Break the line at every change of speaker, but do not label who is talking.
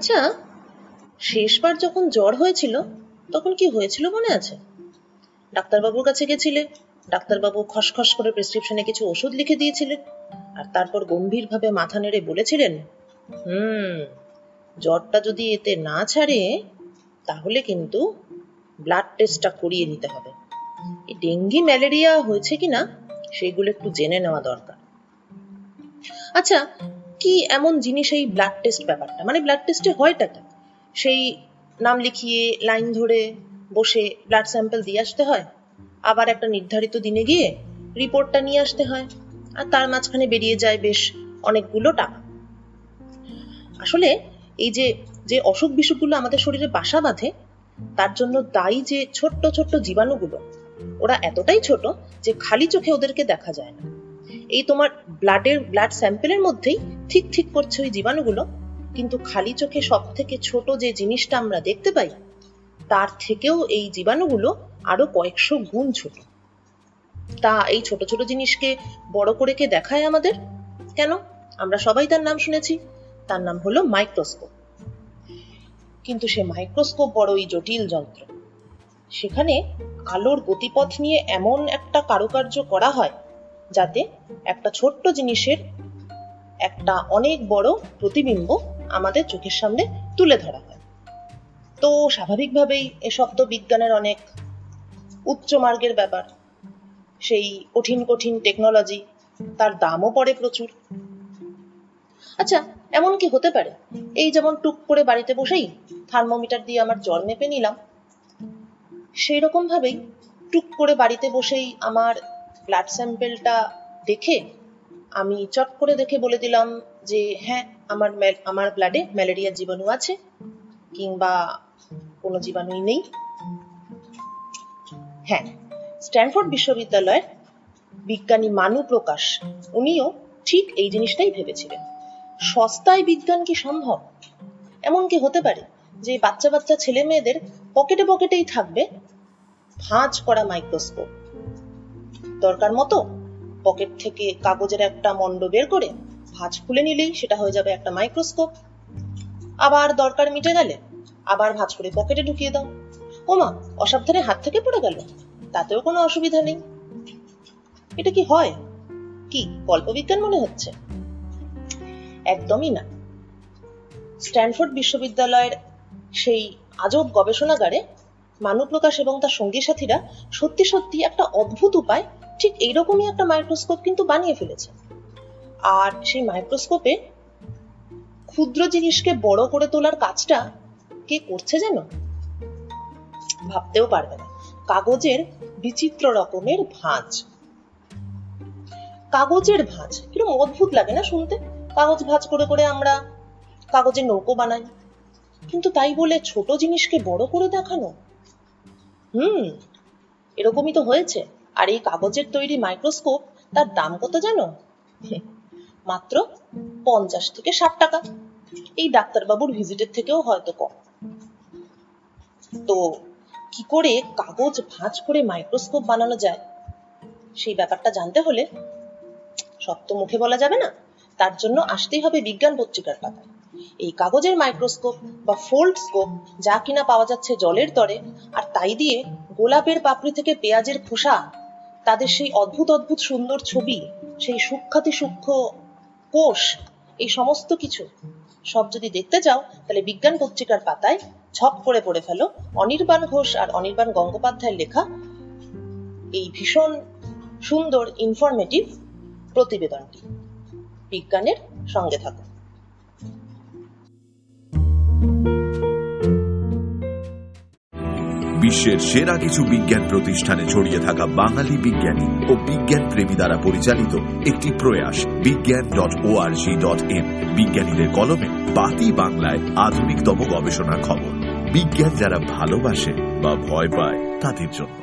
আচ্ছা শেষবার যখন জ্বর হয়েছিল, তখন কি হয়েছিল মনে আছে? ডাক্তারবাবুর কাছে গেছিলে, ডাক্তারবাবু খসখস করে প্রেসক্রিপশনে কিছু ওষুধ লিখে দিয়েছিলেন, আর তারপর গম্ভীরভাবে মাথা নেড়ে বলেছিলেন, হুম, জ্বরটা যদি এতে না ছাড়ে, তাহলে কিন্তু ব্লাড টেস্টটা করিয়ে নিতে হবে। এই ডেঙ্গি, ম্যালেরিয়া হয়েছে কিনা, সেগুলো একটু জেনে নেওয়া দরকার। আচ্ছা কি এমন জিনিস এই ব্লাড টেস্ট ব্যাপারটা? মানে ব্লাড টেস্টে হয়টা কি? সেই নাম লিখিয়ে লাইন ধরে বসে ব্লাড স্যাম্পল দিয়ে আসতে হয়, আবার একটা নির্ধারিত দিনে গিয়ে রিপোর্টটা নিয়ে আসতে হয়, আর তার মাঝখানে বেরিয়ে যায় বেশ অনেকগুলো টাকা। আসলে এই যে যে অসুখ বিসুখগুলো আমাদের শরীরে বাসা বাঁধে, তার জন্য দায়ী যে ছোট্ট ছোট্ট জীবাণুগুলো, ওরা এতটাই ছোট যে খালি চোখে ওদেরকে দেখা যায় না। এই তোমার ব্লাডের ব্লাড স্যাম্পেলের মধ্যেই ঠিক ঠিক করছে ওই জীবাণুগুলো, কিন্তু খালি চোখে সব থেকে ছোট যে জিনিসটা আমরা দেখতে পাই, তার থেকেও এই জীবাণুগুলো আরও কয়েকশো গুণ ছোট। তা এই ছোট ছোট জিনিসকে বড় করে কে দেখায় আমাদের? কেন? আমরা সবাই তার নাম শুনেছি। তার নাম হলো মাইক্রোস্কোপ। কিন্তু সে মাইক্রোস্কোপ বড়ই জটিল যন্ত্র। সেখানে আলোর গতিপথ নিয়ে এমন একটা কারুকার্য করা হয়, যাতে একটা ছোট্ট জিনিসের একটা অনেক বড় প্রতিবিম্ব আমাদের চোখের সামনে তুলে ধরা হয়। তো স্বাভাবিকভাবেই এসব তো বিজ্ঞানের অনেক উচ্চ মার্গের ব্যাপার। সেই কঠিন কঠিন টেকনোলজি তার দামও পড়ে প্রচুর। আচ্ছা এমন কি হতে পারে? এই যেমন টুক করে বাড়িতে বসেই থার্মোমিটার দিয়ে আমার জ্বর মেপে নিলাম সেই রকম ভাবেই টুক করে বাড়িতে বসেই আমার ব্লাড স্যাম্পেলটা দেখে আমি চট করে দেখে বলে দিলাম যে হ্যাঁ আমার আমার ব্লাডে ম্যালেরিয়ার জীবাণু আছে, কিংবা কোনো জীবাণুই নেই। হ্যাঁ স্ট্যানফোর্ড বিশ্ববিদ্যালয়ের বিজ্ঞানী মানু প্রকাশ, উনিও ঠিক এই জিনিসটাই ভেবেছিলেন। সস্তায় বিজ্ঞান কি সম্ভব? এমন কি হতে পারে যে বাচ্চা বাচ্চা ছেলে মেয়েদের পকেটে পকেটেই থাকবে ভাঁজ করা মাইক্রোস্কোপ? দরকার মতো পকেট থেকে কাগজের একটা মন্ড বের করে ভাঁজ খুলে নিলেই সেটা হয়ে যাবে একটা মাইক্রোস্কোপ। আবার দরকার মিটে গেলে আবার ভাঁজ করে পকেটে ঢুকিয়ে দাও। ওমা, অসাবধানে হাত থেকে পড়ে গেল। তাতেও কোনো অসুবিধা নেই। এটা কি হয়? কি কল্পবিজ্ঞান মনে হচ্ছে? একদমই না। স্ট্যানফোর্ড বিশ্ববিদ্যালয়ের সেই আজব গবেষণাগারে মানু প্রকাশ এবং তার সঙ্গী সাথীরা সত্যি সত্যি একটা অদ্ভুত উপায় ঠিক এইরকমই একটা মাইক্রোস্কোপ কিন্তু বানিয়ে ফেলেছে। আর সেই মাইক্রোস্কোপে ক্ষুদ্র জিনিসকে বড় করে তোলার কাজটা কে করছে যেন ভাবতেও পারবে না। কাগজের বিচিত্র রকমের ভাঁজ। কাগজের ভাঁজ। কীরকম অদ্ভুত লাগে না শুনতে? কাগজ ভাঁজ করে করে আমরা কাগজের নৌকো বানাই। কিন্তু তাই বলে ছোট জিনিসকে বড় করে দেখানো? হুম, এরকমই তো হয়েছে। আর এই কাগজের তৈরি মাইক্রোস্কোপ তার দাম কত জানো? মাত্র পঞ্চাশ থেকে ষাট টাকা। এই ডাক্তারবাবুর ভিজিটের থেকেও হয়তো কম। তো কি করে কাগজ ভাঁজ করে মাইক্রোস্কোপ বানানো যায়? সেই ব্যাপারটা জানতে হলে সত্য মুখে বলা যাবে না? তার জন্য আসতেই হবে বিজ্ঞান পত্রিকার পাতায়। এই কাগজের মাইক্রোস্কোপ বা ফোল্ড স্কোপ যা কিনা পাওয়া যাচ্ছে জলের তরে, আর তাই দিয়ে গোলাপের পাপড়ি থেকে পেঁয়াজের খোসা তাদের সেই অদ্ভুত অদ্ভুত, সুন্দর ছবি, সেই সূক্ষাতি সূক্ষ্ম কোষ, এই সমস্ত কিছু সব যদি দেখতে চাও, তাহলে বিজ্ঞান পত্রিকার পাতায় ছপ করে পড়ে ফেলো। অনির্বাণ ঘোষ আর অনির্বাণ গঙ্গোপাধ্যায়ের লেখা এই ভীষণ সুন্দর ইনফরমেটিভ প্রতিবেদনটি। বিজ্ঞানের সঙ্গে থাকো
বিশ্বের সেরা কিছু বিজ্ঞান প্রতিষ্ঠানে ছড়িয়ে থাকা বাঙালি বিজ্ঞানী ও বিজ্ঞান প্রেমী দ্বারা পরিচালিত একটি প্রয়াস Bigyan dot O R G dot M বিজ্ঞানীদের কলমে বাতি বাংলায় আধুনিকতম গবেষণার খবর। বিজ্ঞান যারা ভালোবাসে বা ভয় পায়, তাদের জন্য।